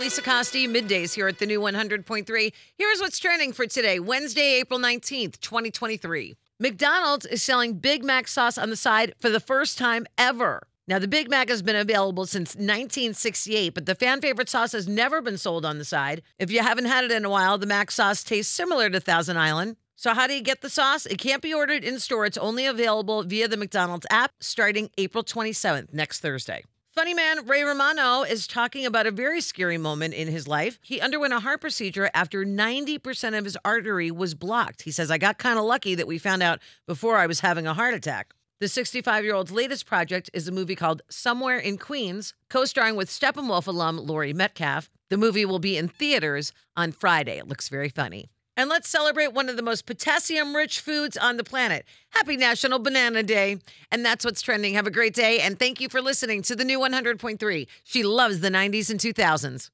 Lisa Costi, middays here at the new 100.3. Here's what's trending for today, Wednesday, April 19th, 2023. McDonald's is selling Big Mac sauce on the side for the first time ever. Now, the Big Mac has been available since 1968, but the fan favorite sauce has never been sold on the side. If you haven't had it in a while, the Mac sauce tastes similar to Thousand Island. So, how do you get the sauce? It can't be ordered in store. It's only available via the McDonald's app starting April 27th, next Thursday. Funny man Ray Romano is talking about a very scary moment in his life. He underwent a heart procedure after 90% of his artery was blocked. He says, I got kind of lucky that we found out before I was having a heart attack. The 65 year old's latest project is a movie called Somewhere in Queens, co starring with Steppenwolf alum Laurie Metcalf. The movie will be in theaters on Friday. It looks very funny. And let's celebrate one of the most potassium rich foods on the planet. Happy National Banana Day. And that's what's trending. Have a great day. And thank you for listening to the new 100.3. She loves the 90s and 2000s.